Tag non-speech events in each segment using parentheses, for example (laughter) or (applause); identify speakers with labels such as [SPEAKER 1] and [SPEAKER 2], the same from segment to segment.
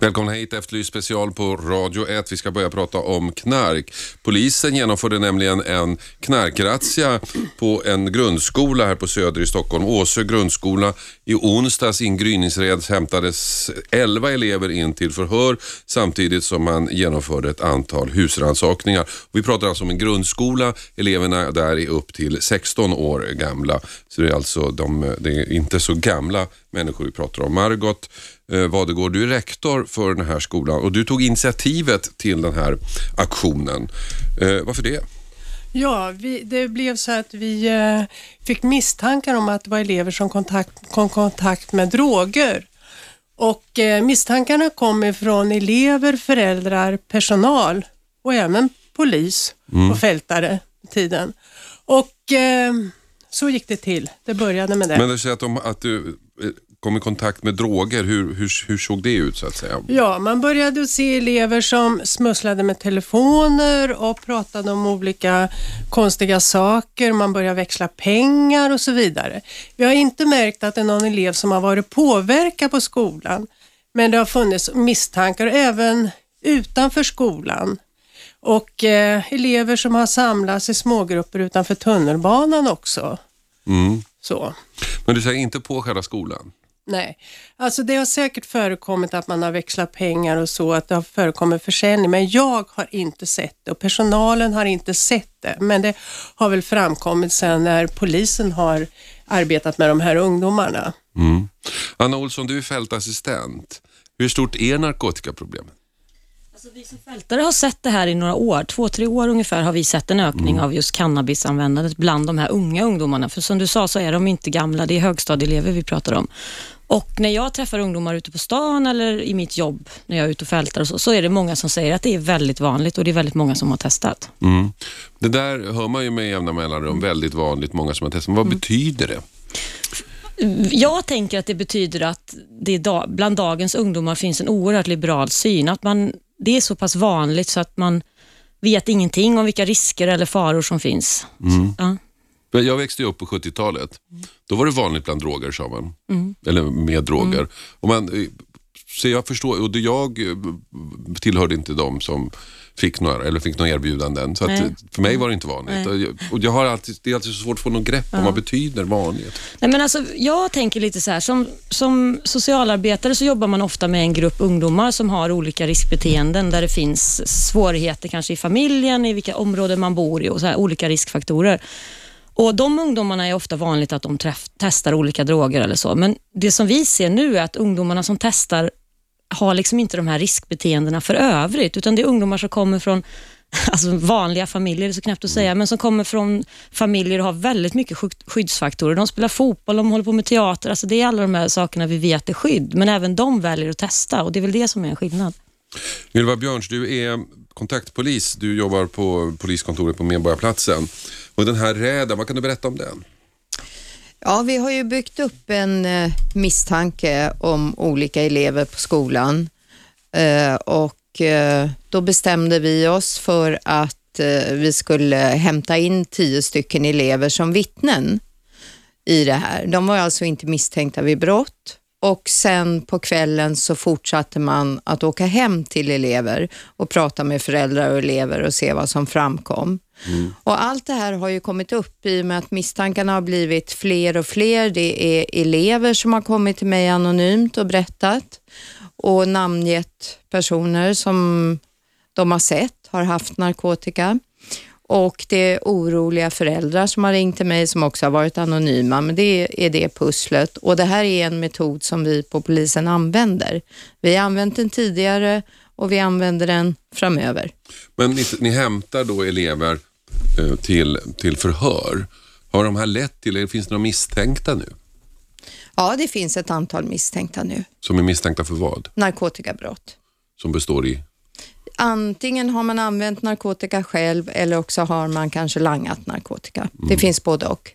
[SPEAKER 1] Välkomna hit, Efterlyst special på Radio 1. Vi ska börja prata om knark. Polisen genomförde nämligen en knarkrazzia på en grundskola här på Söder i Stockholm, Åsö grundskola. I onsdags i en hämtades 11 elever in till förhör samtidigt som man genomförde ett antal husrannsakningar. Vi pratar alltså om en grundskola. Eleverna där är upp till 16 år gamla. Så det är alltså de, det är inte så gamla människor vi pratar om. Margot eh, Vadegård, du är rektor för den här skolan och du tog initiativet till den här aktionen. Eh, varför det?
[SPEAKER 2] Ja, vi, det blev så att vi eh, fick misstankar om att det var elever som kontakt, kom kontakt med droger. Och eh, misstankarna kom ifrån elever, föräldrar, personal och även polis och fältare i tiden. Och eh, så gick det till. Det började med det.
[SPEAKER 1] Men du säger att, de, att du kom i kontakt med droger. Hur, hur, hur såg det ut så att säga?
[SPEAKER 2] Ja, man började se elever som smusslade med telefoner och pratade om olika konstiga saker. Man började växla pengar och så vidare. Vi har inte märkt att det är någon elev som har varit påverkad på skolan, men det har funnits misstankar även utanför skolan. Och eh, elever som har samlats i smågrupper utanför tunnelbanan också.
[SPEAKER 1] Mm.
[SPEAKER 2] Så.
[SPEAKER 1] Men du säger inte på själva skolan?
[SPEAKER 2] Nej, alltså det har säkert förekommit att man har växlat pengar och så, att det har förekommit försäljning, men jag har inte sett det och personalen har inte sett det. Men det har väl framkommit sen när polisen har arbetat med de här ungdomarna.
[SPEAKER 1] Mm. Anna Olsson, du är fältassistent. Hur stort är narkotikaproblemet?
[SPEAKER 3] Alltså, vi som fältare har sett det här i några år. Två, tre år ungefär har vi sett en ökning av just cannabisanvändandet bland de här unga ungdomarna. För som du sa så är de inte gamla, det är högstadieelever vi pratar om. Och när jag träffar ungdomar ute på stan eller i mitt jobb, när jag är ute och fältar och så, så är det många som säger att det är väldigt vanligt och det är väldigt många som har testat.
[SPEAKER 1] Mm. Det där hör man ju med jämna mellanrum, väldigt vanligt, många som har testat. Men vad betyder det?
[SPEAKER 3] Jag tänker att det betyder att det da, bland dagens ungdomar finns en oerhört liberal syn. Att man, det är så pass vanligt så att man vet ingenting om vilka risker eller faror som finns. Ja.
[SPEAKER 1] Jag växte upp på 70-talet. Då var det vanligt bland droger, sa man. Eller med droger. Och man, så jag förstår, och jag eh, tillhörde inte de som fick några, eller fick några erbjudanden. Så
[SPEAKER 3] Nej.
[SPEAKER 1] för mig var det inte vanligt. Och jag, och jag har alltid, det är alltid så svårt att få något grepp om vad betyder vanligt.
[SPEAKER 3] Nej, men alltså, jag tänker lite så här, som, som socialarbetare så jobbar man ofta med en grupp ungdomar som har olika riskbeteenden där det finns svårigheter kanske i familjen, i vilka områden man bor i och så här, olika riskfaktorer. Och De ungdomarna är ofta vanligt att de träff, testar olika droger eller så, men det som vi ser nu är att ungdomarna som testar har liksom inte de här riskbeteendena för övrigt, utan det är ungdomar som kommer från (laughs) alltså vanliga familjer, så knäppt att säga, men som kommer från familjer och har väldigt mycket skydd- skyddsfaktorer. De spelar fotboll, de håller på med teater, alltså det är alla de här sakerna vi vet är skydd, men även de väljer att testa och det är väl det som är en skillnad.
[SPEAKER 1] Ylva Björns, du är kontaktpolis. Du jobbar på poliskontoret på Medborgarplatsen. Och den här räden, vad kan du berätta om den?
[SPEAKER 4] Ja, vi har ju byggt upp en eh, misstanke om olika elever på skolan eh, och eh, då bestämde vi oss för att vi skulle hämta in tio stycken elever som vittnen i det här. De var alltså inte misstänkta vid brott och sen på kvällen så fortsatte man att åka hem till elever och prata med föräldrar och elever och se vad som framkom. Och allt det här har ju kommit upp i och med att misstankarna har blivit fler och fler. Det är elever som har kommit till mig anonymt och berättat och namngett personer som de har sett har haft narkotika. Och det är oroliga föräldrar som har ringt till mig som också har varit anonyma, men det är det pusslet. Och det här är en metod som vi på polisen använder. Vi har använt den tidigare och vi använder den framöver.
[SPEAKER 1] Men ni, ni hämtar då elever eh, till, till förhör. Har de här lett till, eller finns det några misstänkta nu?
[SPEAKER 4] Ja, det finns ett antal misstänkta nu.
[SPEAKER 1] Som är misstänkta för vad?
[SPEAKER 4] Narkotikabrott.
[SPEAKER 1] Som består i?
[SPEAKER 4] Antingen har man använt narkotika själv eller också har man kanske langat narkotika. Det finns både och.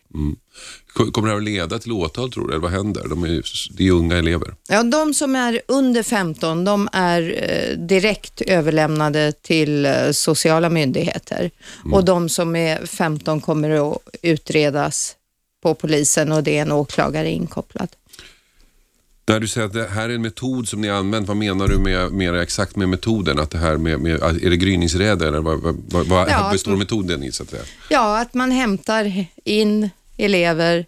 [SPEAKER 1] Ko- Kommer det här att leda till åtal tror du? Eller vad händer? De är, det är unga elever.
[SPEAKER 4] Ja, de som är under 15, de är eh, direkt överlämnade till eh, sociala myndigheter. Och de som är 15 kommer att utredas på polisen och det är en åklagare inkopplad.
[SPEAKER 1] När du säger att det här är en metod som ni har använt, vad menar du med, mer exakt med metoden? Att det här med, med, är det gryningsräder eller vad, vad, vad,
[SPEAKER 4] Ja,
[SPEAKER 1] består
[SPEAKER 4] att-
[SPEAKER 1] metoden i så att säga?
[SPEAKER 4] Ja, att man hämtar in elever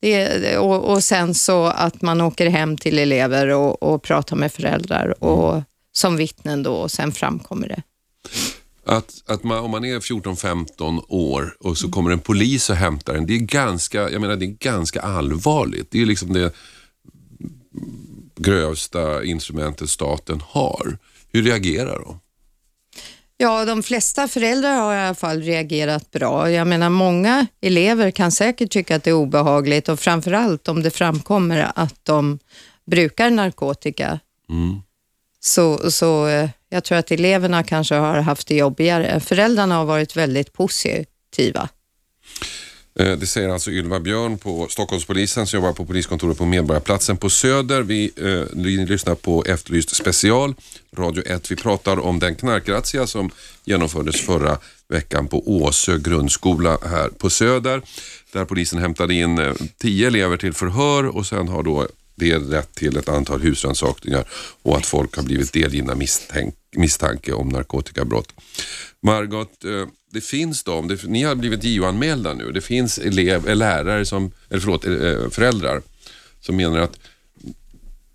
[SPEAKER 4] det, och, och sen så att man åker hem till elever och, och pratar med föräldrar och som vittnen då och sen framkommer det.
[SPEAKER 1] Att, att man, om man är 14-15 år och så kommer en polis och hämtar en, det är ganska, jag menar, det är ganska allvarligt. Det är liksom det grövsta instrumentet staten har. Hur reagerar de?
[SPEAKER 4] Ja, de flesta föräldrar har i alla fall reagerat bra. Jag menar, många elever kan säkert tycka att det är obehagligt och framförallt om det framkommer att de brukar narkotika. Så, så eh, jag tror att eleverna kanske har haft det jobbigare. Föräldrarna har varit väldigt positiva.
[SPEAKER 1] Eh, det säger alltså Ylva Björn på Stockholmspolisen som jobbar på poliskontoret på Medborgarplatsen på Söder. Vi, eh, lyssnar på Efterlyst special, Radio 1. Vi pratar om den knarkrazzia som genomfördes förra veckan på Åsö grundskola här på Söder. Där polisen hämtade in eh, tio elever till förhör och sen har då det lett till ett antal husrannsakningar och att folk har blivit delgivna misstanke om narkotikabrott. Margot, eh, det finns de, det, ni har blivit JO-anmälda nu. Det finns elev, eh, lärare som, eller förlåt, eh, föräldrar som menar att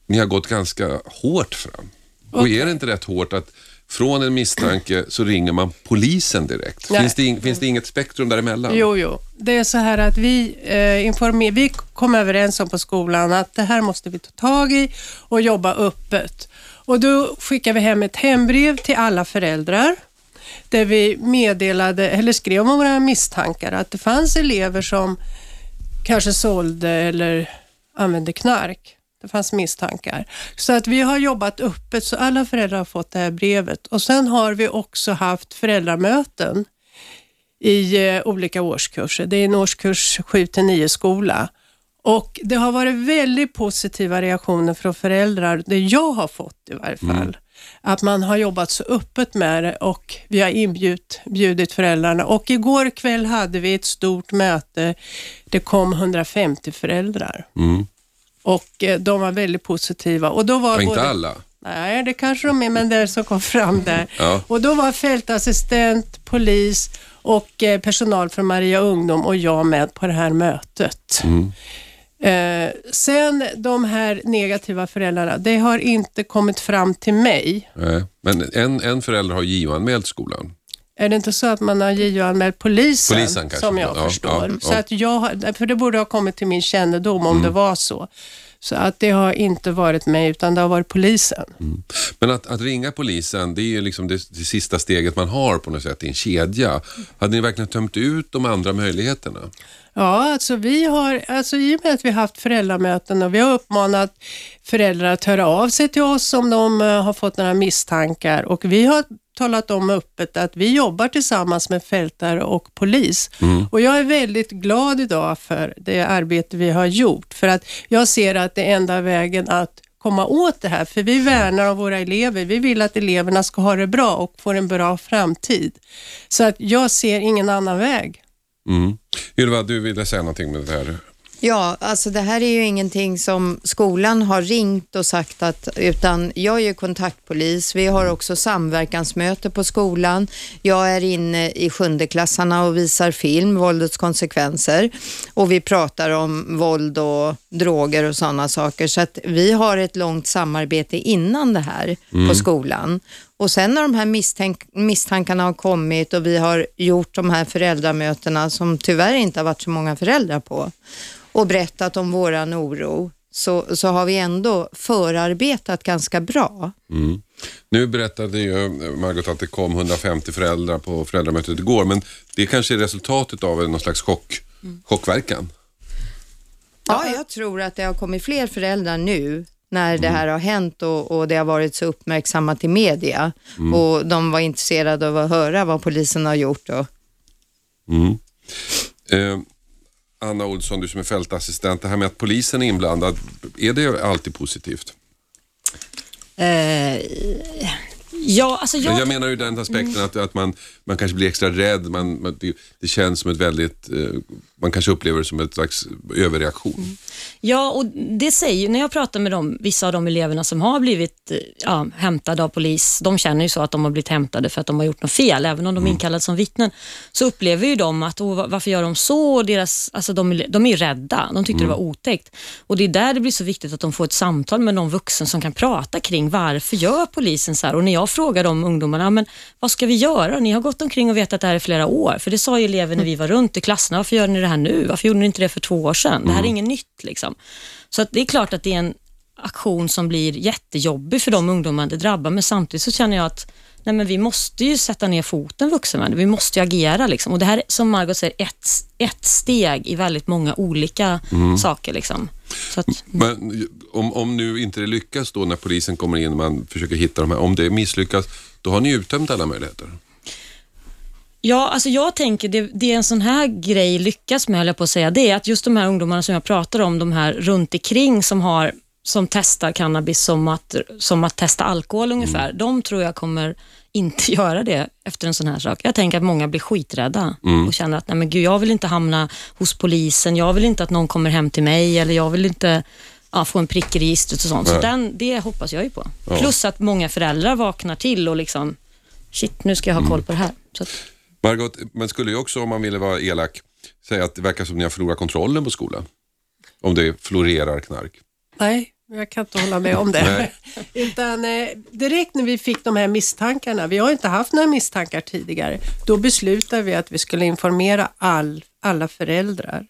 [SPEAKER 1] ni har gått ganska hårt fram. Och är det inte rätt hårt att från en misstanke så ringer man polisen direkt?
[SPEAKER 2] Nej.
[SPEAKER 1] Finns det, ing, finns det inget spektrum däremellan?
[SPEAKER 2] Jo, jo. Det är så här att vi, eh, informer, vi kom överens om på skolan att det här måste vi ta tag i och jobba öppet. Och då skickade vi hem ett hembrev till alla föräldrar där vi meddelade, eller skrev om våra misstankar, att det fanns elever som kanske sålde eller använde knark. Det fanns misstankar. Så att vi har jobbat öppet så alla föräldrar har fått det här brevet. Och sen har vi också haft föräldramöten i eh, olika årskurser. Det är en årskurs 7 till 9 skola. Och det har varit väldigt positiva reaktioner från föräldrar, det jag har fått i varje fall. Att man har jobbat så öppet med det och vi har inbjudit bjudit föräldrarna. Och igår kväll hade vi ett stort möte. Det kom 150 föräldrar.
[SPEAKER 1] Mm.
[SPEAKER 2] Och eh, de var väldigt positiva. Och då var
[SPEAKER 1] inte
[SPEAKER 2] både-
[SPEAKER 1] alla.
[SPEAKER 2] Nej, det kanske de är, men det som kom fram där.
[SPEAKER 1] Ja.
[SPEAKER 2] Och då var fältassistent, polis och eh, personal från Maria Ungdom och jag med på det här mötet.
[SPEAKER 1] Mm.
[SPEAKER 2] Eh, sen de här negativa föräldrarna, det har inte kommit fram till mig.
[SPEAKER 1] Nej. Men en, en förälder har JO-anmält skolan.
[SPEAKER 2] Är det inte så att man har JO-anmält polisen,
[SPEAKER 1] Polisen
[SPEAKER 2] som jag
[SPEAKER 1] Ja,
[SPEAKER 2] förstår?
[SPEAKER 1] ja,
[SPEAKER 2] Så
[SPEAKER 1] ja.
[SPEAKER 2] att jag, för det borde ha kommit till min kännedom om
[SPEAKER 1] Mm.
[SPEAKER 2] det var så. Så att det har inte varit mig, utan det har varit polisen.
[SPEAKER 1] Men att, att ringa polisen, det är ju liksom det, det sista steget man har på något sätt i en kedja. Hade ni verkligen tömt ut de andra möjligheterna?
[SPEAKER 2] Ja, alltså vi har, alltså i och med att vi har haft föräldramöten och vi har uppmanat föräldrar att höra av sig till oss om de eh, har fått några misstankar och vi har talat om öppet att vi jobbar tillsammans med fältare och polis. Och jag är väldigt glad idag för det arbete vi har gjort för att jag ser att det är enda vägen att komma åt det här, för vi värnar om våra elever. Vi vill att eleverna ska ha det bra och få en bra framtid. Så att jag ser ingen annan väg.
[SPEAKER 1] Mm. Ylva, du ville säga någonting med det här.
[SPEAKER 4] Ja, alltså det här är ju ingenting som skolan har ringt och sagt att, utan jag är ju kontaktpolis. Vi har också samverkansmöte på skolan. Jag är inne i sjundeklassarna och visar film, våldets konsekvenser. Och vi pratar om våld och droger och sådana saker. Så att vi har ett långt samarbete innan det här på skolan. Och sen när de här misstänk- misstankarna har kommit och vi har gjort de här föräldramötena som tyvärr inte har varit så många föräldrar på och berättat om våran oro så, så har vi ändå förarbetat ganska bra.
[SPEAKER 1] Mm. Nu berättade ju Margot att det kom 150 föräldrar på föräldramötet igår, men det kanske är resultatet av någon slags chock, chockverkan.
[SPEAKER 4] Ja, jag tror att det har kommit fler föräldrar nu när det här har hänt och, och det har varit så uppmärksammat i media. Och de var intresserade av att höra vad polisen har gjort. Och,
[SPEAKER 1] Mm. Eh, Anna Olsson, du som är fältassistent, det här med att polisen är inblandad, är det alltid positivt?
[SPEAKER 3] Eh, ja, alltså
[SPEAKER 1] Men
[SPEAKER 3] jag,
[SPEAKER 1] jag menar ju den aspekten att, att man, man kanske blir extra rädd, man, man, det, det känns som ett väldigt, eh, man kanske upplever det som ett slags överreaktion.
[SPEAKER 3] Ja, och det säger när jag pratar med dem, vissa av de eleverna som har blivit eh, ja, hämtade av polis, de känner ju så att de har blivit hämtade för att de har gjort något fel, även om de är inkallade som vittnen, så upplever ju de att varför gör de så? Och deras, alltså de, är- de är ju rädda, de tyckte det var otäckt. Och det är där det blir så viktigt att de får ett samtal med någon vuxen som kan prata kring varför gör polisen så här? Och när jag frågar de ungdomarna, men vad ska vi göra? Ni har gått omkring och vetat det här i flera år, för det sa ju elever när vi var runt i klasserna, varför gör ni det här nu? Varför gjorde ni inte det för två år sedan? Det här är inget nytt liksom. Så det är klart att det är en aktion som blir jättejobbig för de ungdomar det drabbar, men samtidigt så känner jag att nej men vi måste ju sätta ner foten vuxenvärlden. Vi måste ju agera. Liksom. Och det här är, som Margot säger, ett, ett steg i väldigt många olika saker. Liksom. Att,
[SPEAKER 1] Men om, om nu inte det lyckas då när polisen kommer in och man försöker hitta de här, om det misslyckas, då har ni uttömt alla möjligheter.
[SPEAKER 3] Ja, alltså jag tänker det, det en sån här grej lyckas med, höll jag på att säga, det är att just de här ungdomarna som jag pratar om, de här runt omkring som har som testar cannabis som att, som att testa alkohol ungefär, de tror jag kommer inte (laughs) göra det efter en sån här sak. Jag tänker att många blir skiträdda och känner att nej men gud, jag vill inte hamna hos polisen, jag vill inte att någon kommer hem till mig eller jag vill inte ja, få en prick i registret och sånt. Så
[SPEAKER 1] Nej.
[SPEAKER 3] den, det hoppas jag ju på.
[SPEAKER 1] Ja.
[SPEAKER 3] Plus att många föräldrar vaknar till och liksom, shit, nu ska jag ha koll på det här. Så att,
[SPEAKER 1] Margot, man skulle ju också om man ville vara elak säga att det verkar som ni har förlorat kontrollen på skolan. Om det florerar knark.
[SPEAKER 2] Nej, jag kan inte hålla med om det. (laughs) Utan eh, direkt när vi fick de här misstankarna, vi har inte haft några misstankar tidigare, då beslutade vi att vi skulle informera all, alla föräldrar.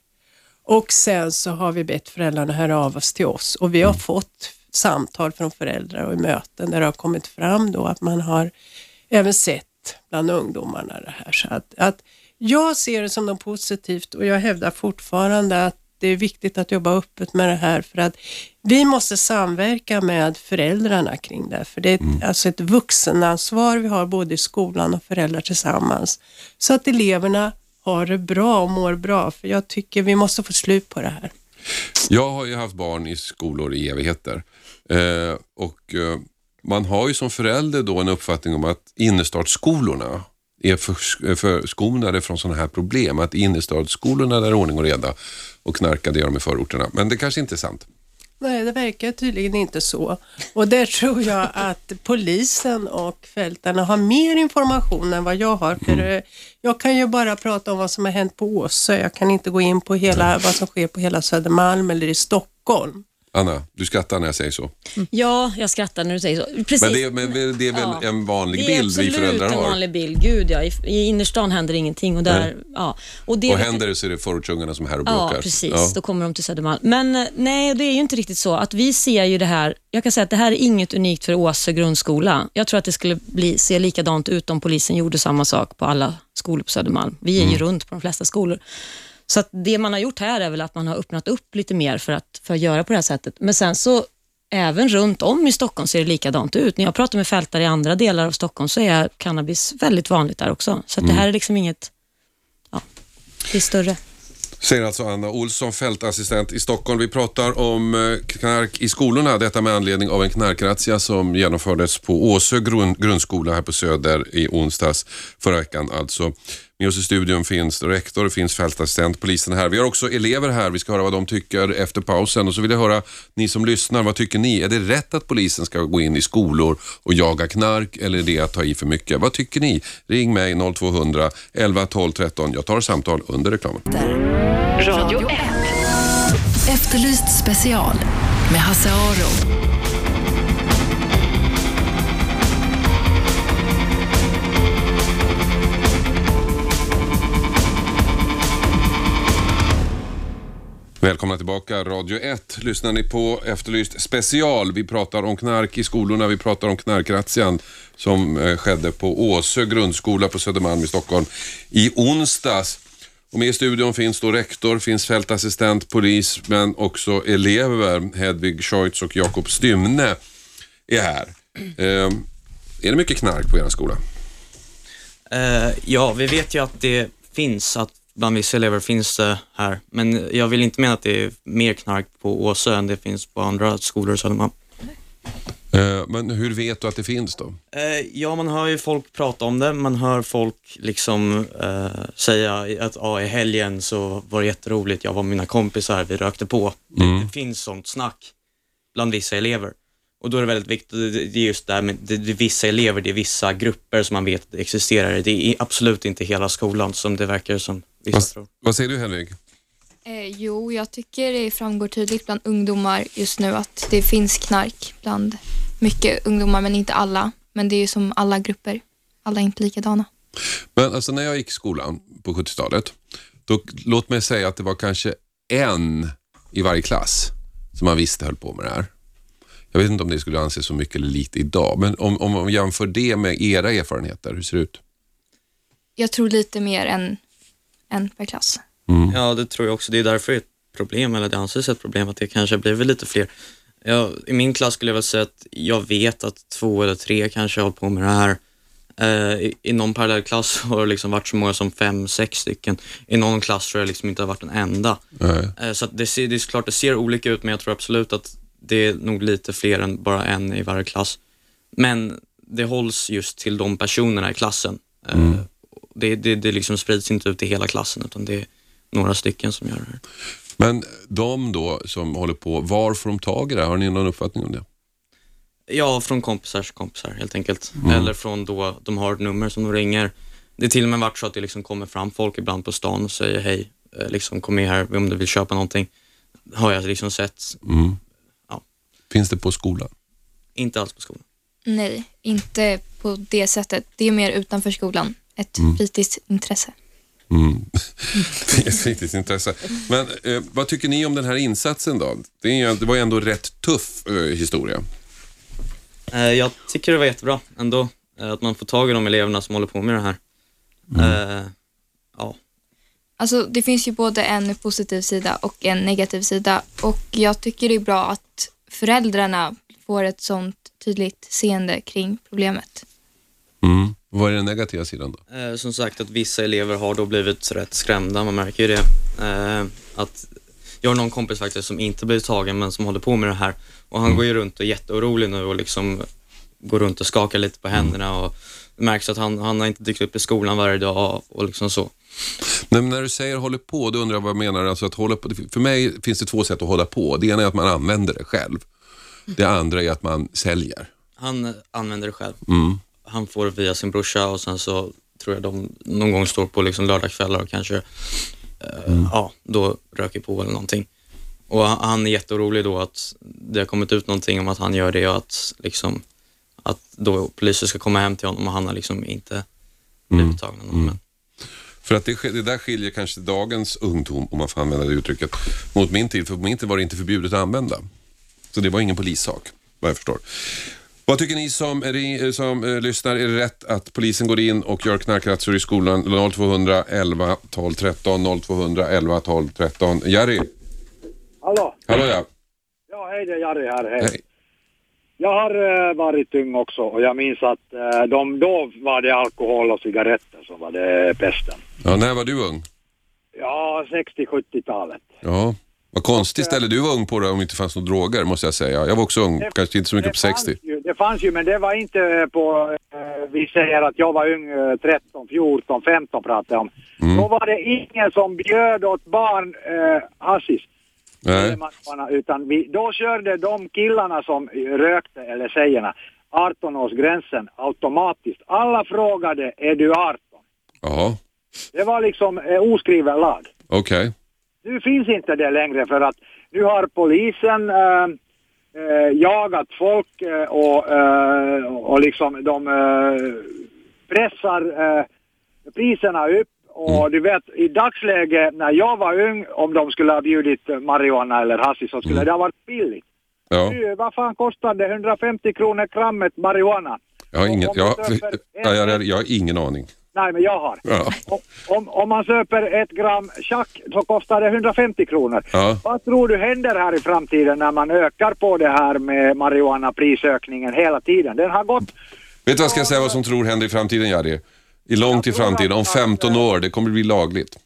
[SPEAKER 2] Och sen så har vi bett föräldrarna höra av oss till oss och vi har fått samtal från föräldrar och möten där det har kommit fram då att man har även sett bland ungdomarna det här. Så att, att jag ser det som något positivt och jag hävdar fortfarande att det är viktigt att jobba öppet med det här för att vi måste samverka med föräldrarna kring det. För det är ett, alltså ett vuxenansvar vi har både i skolan och föräldrar tillsammans. Så att eleverna har det bra och mår bra. För jag tycker vi måste få slut på det här.
[SPEAKER 1] Jag har ju haft barn i skolor i evigheter. Eh, och eh, man har ju som förälder då en uppfattning om att innerstadsskolorna är för, förskonade från sådana här problem. Att innerstadsskolorna där är ordning och reda och knarka det gör de i förorterna. Men det kanske inte är sant.
[SPEAKER 2] Nej, det verkar tydligen inte så. Och där tror jag att polisen och fältarna har mer information än vad jag har. För eh, jag kan ju bara prata om vad som har hänt på Åsö. Jag kan inte gå in på hela, vad som sker på hela Södermalm eller i Stockholm.
[SPEAKER 1] Anna, du skrattar när jag säger så.
[SPEAKER 3] Ja, jag skrattar när du säger så. Precis.
[SPEAKER 1] Men det, är- men det är väl
[SPEAKER 3] Ja.
[SPEAKER 1] en vanlig
[SPEAKER 3] det är
[SPEAKER 1] bild vi
[SPEAKER 3] absolut
[SPEAKER 1] föräldrar
[SPEAKER 3] en
[SPEAKER 1] har.
[SPEAKER 3] vanlig bild. Gud ja, i, i innerstan händer ingenting. Och, där, ja. och, det,
[SPEAKER 1] Och händer det så är det förortsungarna som är här och
[SPEAKER 3] Ja,
[SPEAKER 1] bråkar.
[SPEAKER 3] precis.
[SPEAKER 1] Ja.
[SPEAKER 3] Då kommer de till Södermalm. Men eh, nej, det är ju inte riktigt så. Att vi ser ju det här, jag kan säga att det här är inget unikt för Åsö grundskola. Jag tror att det skulle bli, se likadant ut om polisen gjorde samma sak på alla skolor på Södermalm. Vi är ju
[SPEAKER 1] Mm.
[SPEAKER 3] runt på de flesta skolor. Så det man har gjort här är väl att man har öppnat upp lite mer för att, för att göra på det här sättet. Men sen så, även runt om i Stockholm ser det likadant ut. När jag pratar med fältare i andra delar av Stockholm så är cannabis väldigt vanligt där också. Så att
[SPEAKER 1] Mm.
[SPEAKER 3] det här är liksom inget, ja, det är större.
[SPEAKER 1] Säger alltså Anna Olsson, fältassistent i Stockholm. Vi pratar om eh, knark i skolorna. Detta med anledning av en knarkrazzia som genomfördes på Åsö grund, grundskola här på Söder i onsdags förra veckan. Alltså. Med oss i studion finns rektor, finns fältassistent, polisen är här. Vi har också elever här. Vi ska höra vad de tycker efter pausen. Och så vill jag höra, ni som lyssnar, vad tycker ni? Är det rätt att polisen ska gå in i skolor och jaga knark eller är det att ta i för mycket? Vad tycker ni? Ring mig 0200 11 12 13. Jag tar samtal under reklamen.
[SPEAKER 5] Radio 1. Efterlyst special med Hasse Aro.
[SPEAKER 1] Välkomna tillbaka, Radio 1. Lyssnar ni på Efterlyst special. Vi pratar om knark i skolorna. Vi pratar om knarkrazzian som eh, skedde på Åsö grundskola på Södermalm i Stockholm i onsdags. Och med i studion finns då rektor, finns fältassistent, polis, men också elever. Hedvig Scheutz och Jakob Stymne är här. Eh, är det mycket knark på er skola?
[SPEAKER 6] Uh, ja, vi vet ju att det finns, att bland vissa elever finns det här. Men jag vill inte mena att det är mer knark på Åsö än det finns på andra skolor i Södermalm.
[SPEAKER 1] Eh, men hur vet du att det finns då?
[SPEAKER 6] Eh, ja, man hör ju folk prata om det. Man hör folk liksom eh, säga att ja, i helgen så var det jätteroligt. Jag var med mina kompisar, vi rökte på. Det, det finns sånt snack bland vissa elever. Och då är det väldigt viktigt, det är just det här med det, det är vissa elever, det är vissa grupper som man vet existerar. Det är absolut inte hela skolan som det verkar som
[SPEAKER 1] Vad,
[SPEAKER 6] tror.
[SPEAKER 1] vad säger du Hedvig?
[SPEAKER 7] Eh, jo, jag tycker det framgår tydligt bland ungdomar just nu att det finns knark bland mycket ungdomar, men inte alla. Men det är ju som alla grupper. Alla är inte likadana.
[SPEAKER 1] Men alltså när jag gick i skolan på 70-talet, då, låt mig säga att det var kanske en i varje klass som man visste höll på med det här. Jag vet inte om det skulle anses så mycket eller lite idag, men om, om man jämför det med era erfarenheter, hur ser det ut?
[SPEAKER 7] Jag tror lite mer än en per klass.
[SPEAKER 6] Ja, det tror jag också. Det är därför det är ett problem, eller det anses ett problem, att det kanske blivit lite fler. Ja, I min klass skulle jag väl säga att jag vet att två eller tre kanske har på med det här. Eh, i, I någon parallell klass (laughs) har det liksom varit så många som fem, sex stycken. I någon klass tror jag liksom inte har varit en enda.
[SPEAKER 1] Nej.
[SPEAKER 6] Eh, så att det, ser, det är klart det ser olika ut, men jag tror absolut att det är nog lite fler än bara en i varje klass. Men det hålls just till de personerna i klassen. Eh, Det, det, det liksom sprids inte ut till hela klassen, utan det är några stycken som gör det här.
[SPEAKER 1] Men de då som håller på, var får de tag i det här? Har ni någon uppfattning om det?
[SPEAKER 6] Ja, från kompisars kompisar helt enkelt. Eller från då de har ett nummer som de ringer. Det är till och med varit så att det liksom kommer fram folk ibland på stan och säger hej, eh, liksom kom med här om du vill köpa någonting. Har jag liksom sett. Ja.
[SPEAKER 1] Finns det på skolan?
[SPEAKER 6] Inte alls på skolan.
[SPEAKER 7] Nej, inte på det sättet. Det är mer utanför skolan. Ett fritidsintresse.
[SPEAKER 1] Mm. det är (laughs) ett viktigt intresse. Men eh, vad tycker ni om den här insatsen då? Det, är, det var ju ändå rätt tuff eh, historia.
[SPEAKER 6] Eh, jag tycker det var jättebra ändå, eh, att man får tag i de eleverna som håller på med det här. Eh, ja,
[SPEAKER 7] Alltså, det finns ju både en positiv sida och en negativ sida. Och jag tycker det är bra att föräldrarna får ett sånt tydligt seende kring problemet.
[SPEAKER 1] Mm. Vad är den negativa sidan då?
[SPEAKER 6] Eh, som sagt att vissa elever har då blivit rätt skrämda, man märker ju det. Eh, att jag har någon kompis faktiskt som inte blivit tagen men som håller på med det här och han går ju runt och är jätteorolig nu och liksom går runt och skakar lite på händerna och det märks att han, han har inte dykt upp i skolan varje dag och liksom så.
[SPEAKER 1] Men när du säger håller på, då undrar jag vad jag menar. Alltså att hålla på. För mig finns det två sätt att hålla på. Det ena är att man använder det själv. Det andra är att man säljer.
[SPEAKER 6] Han använder det själv.
[SPEAKER 1] Mm.
[SPEAKER 6] Han får det via sin brorsa och sen så tror jag de någon gång står på liksom lördagskvällar och kanske eh, ja, då röker på eller någonting. Och han- är jätteorolig då att det har kommit ut någonting om att han gör det och att liksom att då polisen ska komma hem till honom och han har liksom inte blivit tagen. av någon, Men,
[SPEAKER 1] För att det, det där skiljer kanske dagens ungdom, om man får använda det uttrycket, mot min tid. För på min tid var det inte förbjudet att använda. Så det var ingen polissak, vad jag förstår. Vad tycker ni som, det, som eh, lyssnar? Är det rätt att polisen går in och gör knarkrazzior i skolan? 0211 12 13 0211 12 13. Jerry,
[SPEAKER 8] Hallå?
[SPEAKER 1] hallå ja.
[SPEAKER 8] Ja, hej det är Jari här. Hej.
[SPEAKER 1] Hej.
[SPEAKER 8] Jag har eh, varit ung också och jag minns att eh, de, då var det alkohol och cigaretter som var det pesten.
[SPEAKER 1] ja. När var du ung?
[SPEAKER 8] Ja, 60-70-talet.
[SPEAKER 1] Ja. Vad konstigt ställe du var ung på det om det inte fanns några droger måste jag säga. Jag var också ung, kanske inte så mycket på 60.
[SPEAKER 8] fanns ju, det fanns ju, men det var inte på, eh, vi säger att jag var ung eh, 13, 14, 15 pratade jag om.
[SPEAKER 1] Mm.
[SPEAKER 8] Då var det ingen som bjöd åt barn eh, hassis.
[SPEAKER 1] Nej.
[SPEAKER 8] Utan vi, då körde de killarna som rökte, eller tjejerna, 18-årsgränsen automatiskt. Alla frågade, är du 18?
[SPEAKER 1] Jaha,
[SPEAKER 8] Det var liksom eh, oskriven lag.
[SPEAKER 1] okej.
[SPEAKER 8] Nu finns inte det längre för att nu har polisen eh, eh, jagat folk eh, och, och liksom de pressar priserna upp. Och du vet, i dagsläget när jag var ung, om de skulle ha bjudit marijuana eller hashish så skulle det ha varit billigt.
[SPEAKER 1] Ja.
[SPEAKER 8] Nu, vad fan kostar det? 150 kronor grammet marijuana.
[SPEAKER 1] Jag har ingen,
[SPEAKER 8] Om
[SPEAKER 1] jag, jag, jag, jag har ingen aning.
[SPEAKER 8] Nej, men jag har.
[SPEAKER 1] Ja.
[SPEAKER 8] Om, om, man köper ett gram tjack så kostar det 150 kronor.
[SPEAKER 1] Ja.
[SPEAKER 8] Vad tror du händer här i framtiden när man ökar på det här med marijuana-prisökningen hela tiden? Den har gått...
[SPEAKER 1] Vet du vad jag ska säga vad som tror händer i framtiden, Jari? I långt i framtiden, om
[SPEAKER 8] att-
[SPEAKER 1] 15 år, det kommer bli lagligt.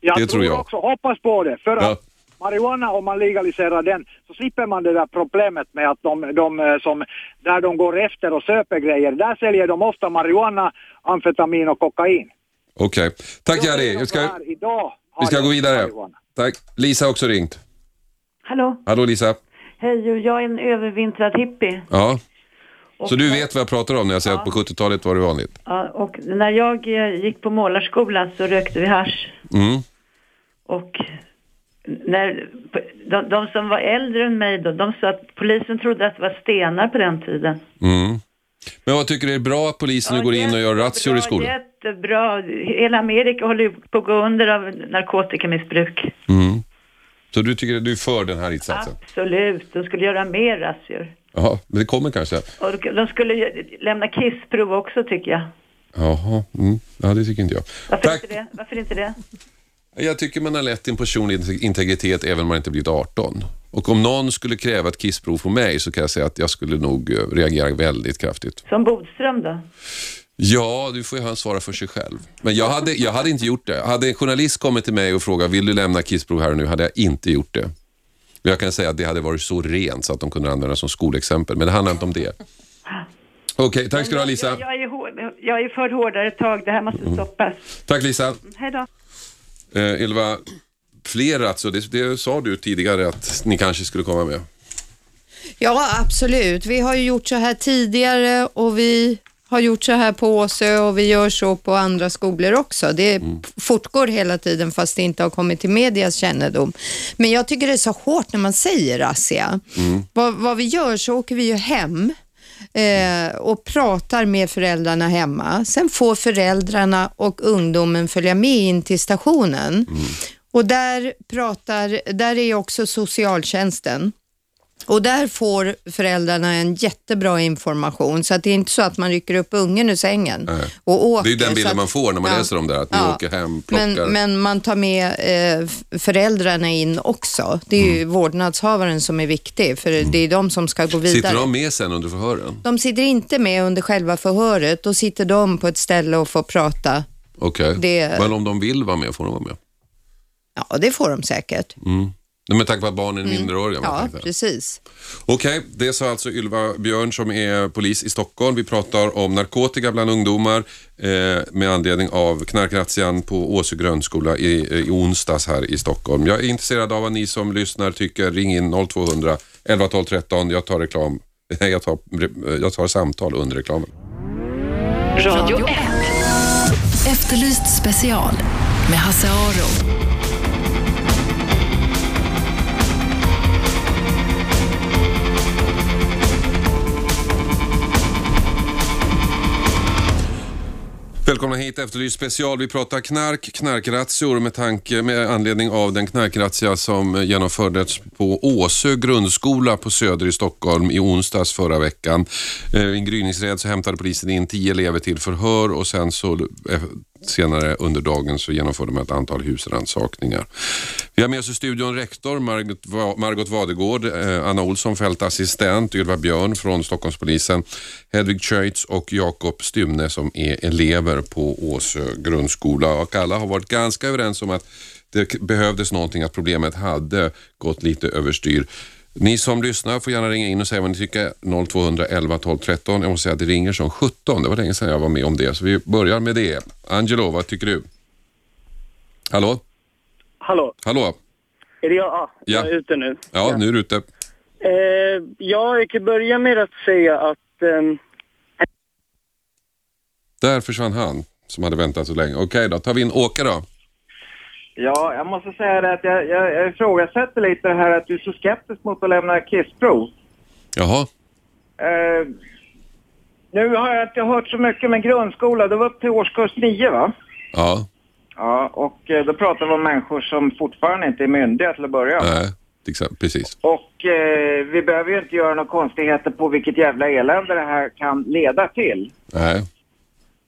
[SPEAKER 8] Jag
[SPEAKER 1] Det tror jag.
[SPEAKER 8] också, hoppas på det. För
[SPEAKER 1] Ja.
[SPEAKER 8] att marijuana, om man legaliserar den, så slipper man det där problemet med att de, de eh, som, där de går efter och köper grejer, där säljer de ofta marijuana, amfetamin och kokain.
[SPEAKER 1] Okej. Tack
[SPEAKER 8] Då
[SPEAKER 1] Jari. Vi
[SPEAKER 8] så
[SPEAKER 1] ska, vi ska
[SPEAKER 8] jag
[SPEAKER 1] gå vidare. Tack. Lisa har också ringt.
[SPEAKER 9] Hallå,
[SPEAKER 1] Hallå Lisa.
[SPEAKER 9] hej, jag är en övervintrad hippie.
[SPEAKER 1] Ja. Så du vet vad jag pratar om när jag säger att på 70-talet var det vanligt?
[SPEAKER 9] Ja, och när jag eh, gick på målarskolan så rökte vi hasch.
[SPEAKER 1] Mm.
[SPEAKER 9] Och när, de, de som var äldre än mig då, de sa att polisen trodde att det var stenar på den tiden.
[SPEAKER 1] Mm. Men vad tycker du är bra att polisen nu går in och gör razzior i skolan?
[SPEAKER 9] Jättebra. Hela Amerika håller ju på att gå under av narkotikamissbruk.
[SPEAKER 1] Mm. Så du tycker att du är för den här insatsen?
[SPEAKER 9] Absolut, de skulle göra mer razzior.
[SPEAKER 1] Jaha, men det kommer kanske?
[SPEAKER 9] Och de skulle lämna kissprov också tycker jag.
[SPEAKER 1] Jaha, mm. ja det tycker inte jag.
[SPEAKER 9] Varför
[SPEAKER 1] Tack.
[SPEAKER 9] inte det? Varför inte det?
[SPEAKER 1] Jag tycker man har lätt en personlig integritet även om man inte blivit 18. Och om någon skulle kräva ett kissprov på mig så kan jag säga att jag skulle nog eh, reagera väldigt kraftigt.
[SPEAKER 9] Som Bodström då?
[SPEAKER 1] Ja, du får ju han svara för sig själv. Men jag hade, jag hade inte gjort det. Hade en journalist kommit till mig och frågat vill du lämna kissprov här och nu hade jag inte gjort det. Men jag kan säga att det hade varit så rent så att de kunde använda som skolexempel. Men det handlar inte om det. Okej, tack ska du ha Lisa.
[SPEAKER 9] Jag, jag, är, jag är för hårdare tag, det här måste
[SPEAKER 1] Mm.
[SPEAKER 9] stoppas.
[SPEAKER 1] Tack Lisa.
[SPEAKER 9] Hej då.
[SPEAKER 1] Eh, Ylva, fler alltså, det, det sa du tidigare att ni kanske skulle komma med.
[SPEAKER 4] Ja, absolut. Vi har ju gjort så här tidigare och vi har gjort så här på Åsö och vi gör så på andra skolor också. Det fortgår hela tiden fast det inte har kommit till medias kännedom. Men jag tycker det är så hårt när man säger razzia. Vad, vad vi gör så åker vi ju hem eh, och pratar med föräldrarna hemma. Sen får föräldrarna och ungdomen följa med in till stationen. Och där, pratar, där är också socialtjänsten. Och där får föräldrarna en jättebra information så att det är inte så att man rycker upp ungen ur sängen
[SPEAKER 1] Nej.
[SPEAKER 4] och åker.
[SPEAKER 1] Det är ju den bilden
[SPEAKER 4] att-
[SPEAKER 1] man får när man
[SPEAKER 4] Ja.
[SPEAKER 1] läser om det att ni
[SPEAKER 4] Ja.
[SPEAKER 1] åker hem, plockar.
[SPEAKER 4] Men, men man tar med eh, föräldrarna in också. Det är ju
[SPEAKER 1] Mm.
[SPEAKER 4] vårdnadshavaren som är viktig för det är de som ska gå vidare.
[SPEAKER 1] Sitter de med sen under förhören?
[SPEAKER 4] De sitter inte med under själva förhöret. Då sitter de på ett ställe och får prata.
[SPEAKER 1] Okej.
[SPEAKER 4] Det-
[SPEAKER 1] Men om de vill vara med, får de vara med?
[SPEAKER 4] Ja, det får de säkert.
[SPEAKER 1] Mm. Med tanke på att barnen är minderåriga. man
[SPEAKER 4] Ja, precis.
[SPEAKER 1] Okej, det sa alltså Ylva Björn som är polis i Stockholm. Vi pratar om narkotika bland ungdomar eh, med anledning av knarkrazzian på Åsö grundskola i, i onsdags här i Stockholm. Jag är intresserad av vad ni som lyssnar tycker. Ring in 0200 11 12 13. Jag tar reklam. (laughs) Nej, jag tar, jag tar samtal under reklamen.
[SPEAKER 5] Radio 1. Efterlyst special med Hasse Aro.
[SPEAKER 1] Välkomna hit Efterlyst special. Vi pratar knark, knarkrazzior med, tanke, med anledning av den knarkrazzia som genomfördes på Åsö grundskola på Söder i Stockholm i onsdags förra veckan. Eh, I en gryningsräd så hämtade polisen in tio elever till förhör och sen så eh, senare under dagen så genomförde man ett antal husrannsakningar. Vi har med oss i studion rektor Margot, Margot Vadegård, eh, Anna Olsson, fältassistent, Ylva Björn från Stockholmspolisen, Hedvig Schöitz och Jakob Stymne som är elever på Åsö grundskola. Och alla har varit ganska överens om att det behövdes någonting, att problemet hade gått lite överstyr. Ni som lyssnar får gärna ringa in och säga vad ni tycker. 0200 11 12 13. Jag måste säga att det ringer som 17. Det var länge sedan jag var med om det, så vi börjar med det. Angelo, vad tycker du? Hallå?
[SPEAKER 10] Hallå,
[SPEAKER 1] Hallå?
[SPEAKER 10] är det jag? Ja,
[SPEAKER 1] Ja.
[SPEAKER 10] jag är ute nu.
[SPEAKER 1] Ja, nu är du ute.
[SPEAKER 10] Eh, ja, jag kan börja med att säga att ehm,
[SPEAKER 1] Där försvann han som hade väntat så länge. Okej då, tar vi in Åke då.
[SPEAKER 11] Ja, jag måste säga det att jag, jag, jag ifrågasätter lite det här att du är så skeptisk mot att lämna kissprov.
[SPEAKER 1] Jaha.
[SPEAKER 11] Eh, nu har jag inte hört så mycket med grundskola. Det var upp till årskurs 9 va?
[SPEAKER 1] Ja,
[SPEAKER 11] Ja, och eh, då pratar vi om människor som fortfarande inte är myndiga till att börja med.
[SPEAKER 1] nej, till exempel, precis.
[SPEAKER 11] Och eh, vi behöver ju inte göra några konstigheter på vilket jävla elände det här kan leda till.
[SPEAKER 1] Nej.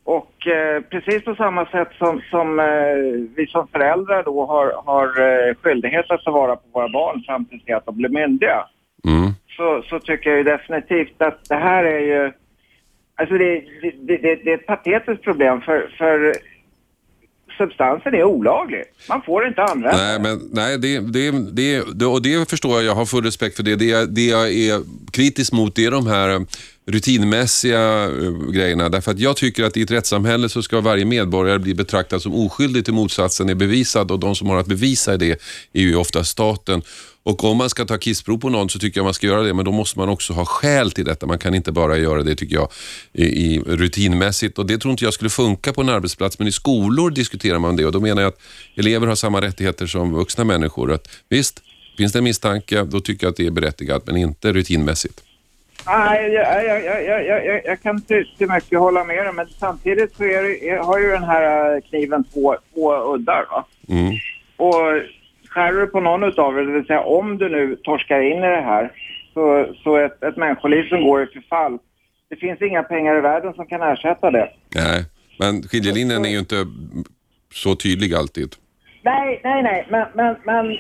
[SPEAKER 11] Och eh, precis på samma sätt som, som eh, vi som föräldrar då har, har eh, skyldighet att ta vara på våra barn fram tills att de blir myndiga. Så, så tycker jag ju definitivt att det här är ju... Alltså det, det, det, det är ett patetiskt problem för, för substansen är olaglig. Man får inte använda
[SPEAKER 1] Nej, men, nej det, det, det, det, och det förstår jag. Jag har full respekt för det. Det jag, det jag är kritisk mot är de här rutinmässiga eh, grejerna. Därför att jag tycker att i ett rättssamhälle så ska varje medborgare bli betraktad som oskyldig till motsatsen är bevisad och de som har att bevisa det är ju ofta staten. Och om man ska ta kissprov på någon så tycker jag man ska göra det, men då måste man också ha skäl till detta. Man kan inte bara göra det, tycker jag, i, i rutinmässigt. Och det tror inte jag skulle funka på en arbetsplats, men i skolor diskuterar man det och då menar jag att elever har samma rättigheter som vuxna människor. Att, visst, finns det en misstanke, då tycker jag att det är berättigat, men inte rutinmässigt.
[SPEAKER 11] Nej, jag, jag, jag, jag, jag, kan till, till mycket hålla med dig, men samtidigt så är, har ju den här kniven två, två uddar. Va?
[SPEAKER 1] Mm.
[SPEAKER 11] Och skär du på någon utav er, det vill säga om du nu torskar in i det här, så, så ett, ett människoliv som går i förfall, det finns inga pengar i världen som kan ersätta det.
[SPEAKER 1] Nej, men skiljelinjen är ju inte så tydlig alltid.
[SPEAKER 11] Nej, nej, nej, men, men, men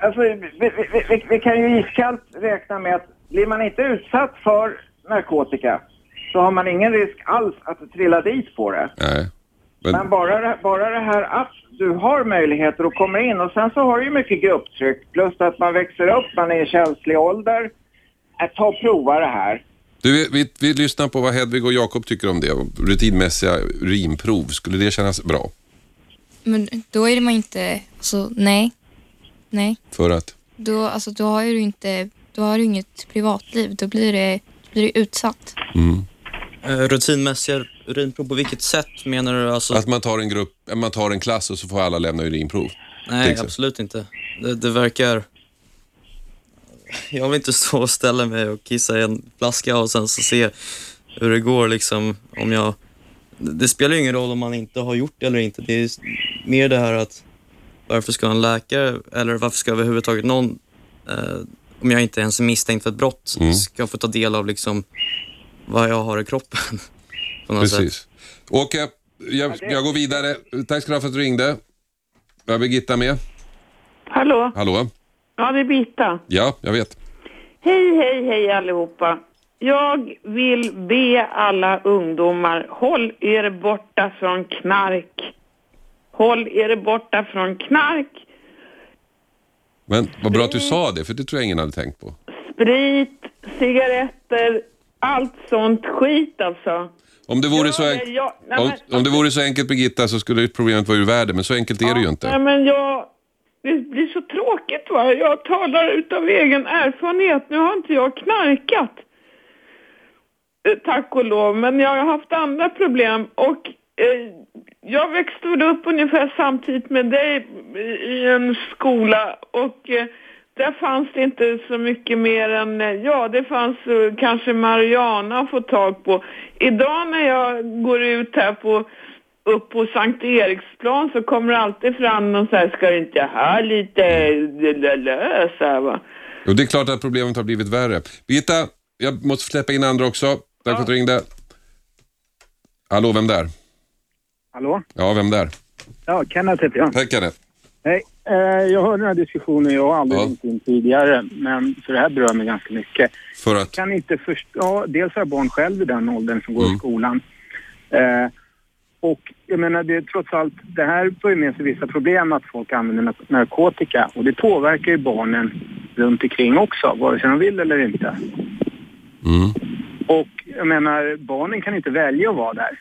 [SPEAKER 11] alltså, vi, vi, vi, vi kan ju iskallt räkna med att blir man inte utsatt för narkotika så har man ingen risk alls att trilla dit på det.
[SPEAKER 1] Nej.
[SPEAKER 11] Men, bara, det- bara det här att du har möjligheter att komma in och sen så har du ju mycket grupptryck plus att man växer upp, man är i känslig ålder. Att ta och prova det här.
[SPEAKER 1] Du, vi, vi, vi lyssnar på vad Hedvig och Jakob tycker om det. Rutinmässiga urinprov, skulle det kännas bra?
[SPEAKER 7] Men då är det man inte, alltså nej. Nej.
[SPEAKER 1] För att?
[SPEAKER 7] Då, alltså, då har ju du inte, då har du inget privatliv. Då blir det, blir det utsatt.
[SPEAKER 6] Eh, rutinmässiga urinprov, på vilket sätt menar du? Alltså,
[SPEAKER 1] Att man tar en grupp, man tar en klass och så får alla lämna urinprov.
[SPEAKER 6] nej, absolut inte. Det, det verkar... Jag vill inte stå och ställa mig och kissa i en flaska och sen så se hur det går liksom. Om jag... Det spelar ju ingen roll om man inte har gjort det eller inte. Det är mer det här att varför ska en läkare, eller varför ska överhuvudtaget någon, eh, om jag inte ens är misstänkt för ett brott,
[SPEAKER 1] Mm.
[SPEAKER 6] ska få ta del av liksom vad jag har i kroppen. Sätt.
[SPEAKER 1] Precis. Åke, jag, jag går vidare. Tack ska du ha för att du ringde. Vi har Birgitta med.
[SPEAKER 12] Hallå?
[SPEAKER 1] Hallå?
[SPEAKER 12] Ja, det är Britta.
[SPEAKER 1] Ja, jag vet.
[SPEAKER 12] Hej, hej, hej allihopa. Jag vill be alla ungdomar, håll er borta från knark. Håll er borta från knark,
[SPEAKER 1] Men vad bra att du sa det, för det tror jag ingen hade tänkt på.
[SPEAKER 12] sprit, cigaretter, allt sånt skit alltså.
[SPEAKER 1] Om det vore,
[SPEAKER 12] Ja,
[SPEAKER 1] så, enk-
[SPEAKER 12] jag- nej,
[SPEAKER 1] om,
[SPEAKER 12] men-
[SPEAKER 1] om det vore så enkelt Birgitta så skulle problemet vara ur världen, men så enkelt är det ju
[SPEAKER 12] Nej,
[SPEAKER 1] inte.
[SPEAKER 12] men jag... Det blir så tråkigt va. Jag talar utav egen erfarenhet. Nu har inte jag knarkat. Eh, Tack och lov. Men jag har haft andra problem och eh, jag växte väl upp ungefär samtidigt med dig i- i en skola och eh, där fanns det inte så mycket mer än, eh, ja det fanns eh, kanske marijuana att få tag på. Idag när jag går ut här på upp på Sankt Eriksplan så kommer det alltid fram någon så här, ska du inte ha lite lölö, så här va.
[SPEAKER 1] Och det är klart att problemet har blivit värre. Birgitta, jag måste släppa in andra också. Tack för att du ringde. Hallå, vem där?
[SPEAKER 10] Hallå?
[SPEAKER 1] Ja, vem där?
[SPEAKER 10] Ja, Kenneth heter jag.
[SPEAKER 1] Hej Kenneth.
[SPEAKER 10] Hej. Eh, jag hörde den här diskussionen, jag har aldrig
[SPEAKER 1] Ja.
[SPEAKER 10] ringt in tidigare, men för det här berör mig ganska mycket.
[SPEAKER 1] För att?
[SPEAKER 10] kan inte förstå, dels har jag barn själv i den åldern som går
[SPEAKER 1] Mm.
[SPEAKER 10] i skolan. Eh, och jag menar, det är trots allt, det här för med sig vissa problem att folk använder nar- narkotika och det påverkar ju barnen runt omkring också, vare sig de vill eller inte.
[SPEAKER 1] Mm.
[SPEAKER 10] Och jag menar, barnen kan inte välja att vara där.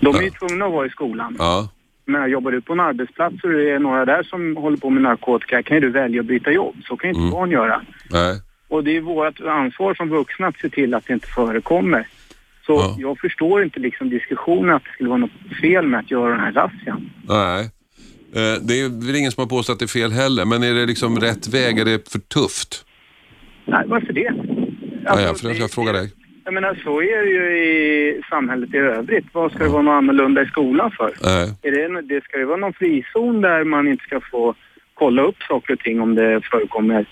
[SPEAKER 10] De är ju tvungna att vara i skolan.
[SPEAKER 1] Ja.
[SPEAKER 10] Men jobbar du på en arbetsplats och det är några där som håller på med narkotika kan ju du välja att byta jobb. Så kan ju inte
[SPEAKER 1] Mm.
[SPEAKER 10] barn göra.
[SPEAKER 1] Nej.
[SPEAKER 10] Och det är vårt ansvar som vuxna att se till att det inte förekommer. Så jag förstår inte liksom diskussionen att det skulle vara något fel med att göra den här razzian.
[SPEAKER 1] Nej. Eh, Det är väl ingen som har påstått att det är fel heller, men är det liksom rätt väg? Är det för tufft?
[SPEAKER 10] Nej, varför det?
[SPEAKER 1] ja, jag, jag, jag frågar dig.
[SPEAKER 10] Jag menar, så är det ju i samhället i övrigt. Vad ska det vara något annorlunda i skolan för?
[SPEAKER 1] Nej.
[SPEAKER 10] Är det, det ska det vara någon frizon där man inte ska få kolla upp saker och ting om det förekommer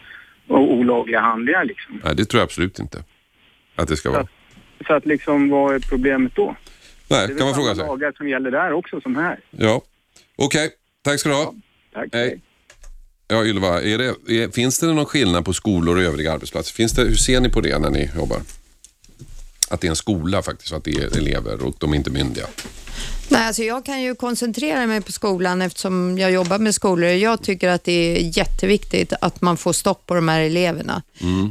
[SPEAKER 10] olagliga handlingar liksom?
[SPEAKER 1] Nej, det tror jag absolut inte att det ska vara.
[SPEAKER 13] Så att liksom, vad är problemet då?
[SPEAKER 1] Nej,
[SPEAKER 13] det är
[SPEAKER 1] kan man fråga sig.
[SPEAKER 13] lagar som gäller där också som här.
[SPEAKER 1] Ja, okej. Tack ska du ha.
[SPEAKER 13] Tack.
[SPEAKER 1] Hej. Ja, Ylva, är det, är, finns det någon skillnad på skolor och övriga arbetsplatser? Finns det, hur ser ni på det när ni jobbar? Att det är en skola faktiskt, att det är elever och de är inte myndiga.
[SPEAKER 4] Nej, alltså jag kan ju koncentrera mig på skolan eftersom jag jobbar med skolor. Jag tycker att det är jätteviktigt att man får stopp på de här eleverna.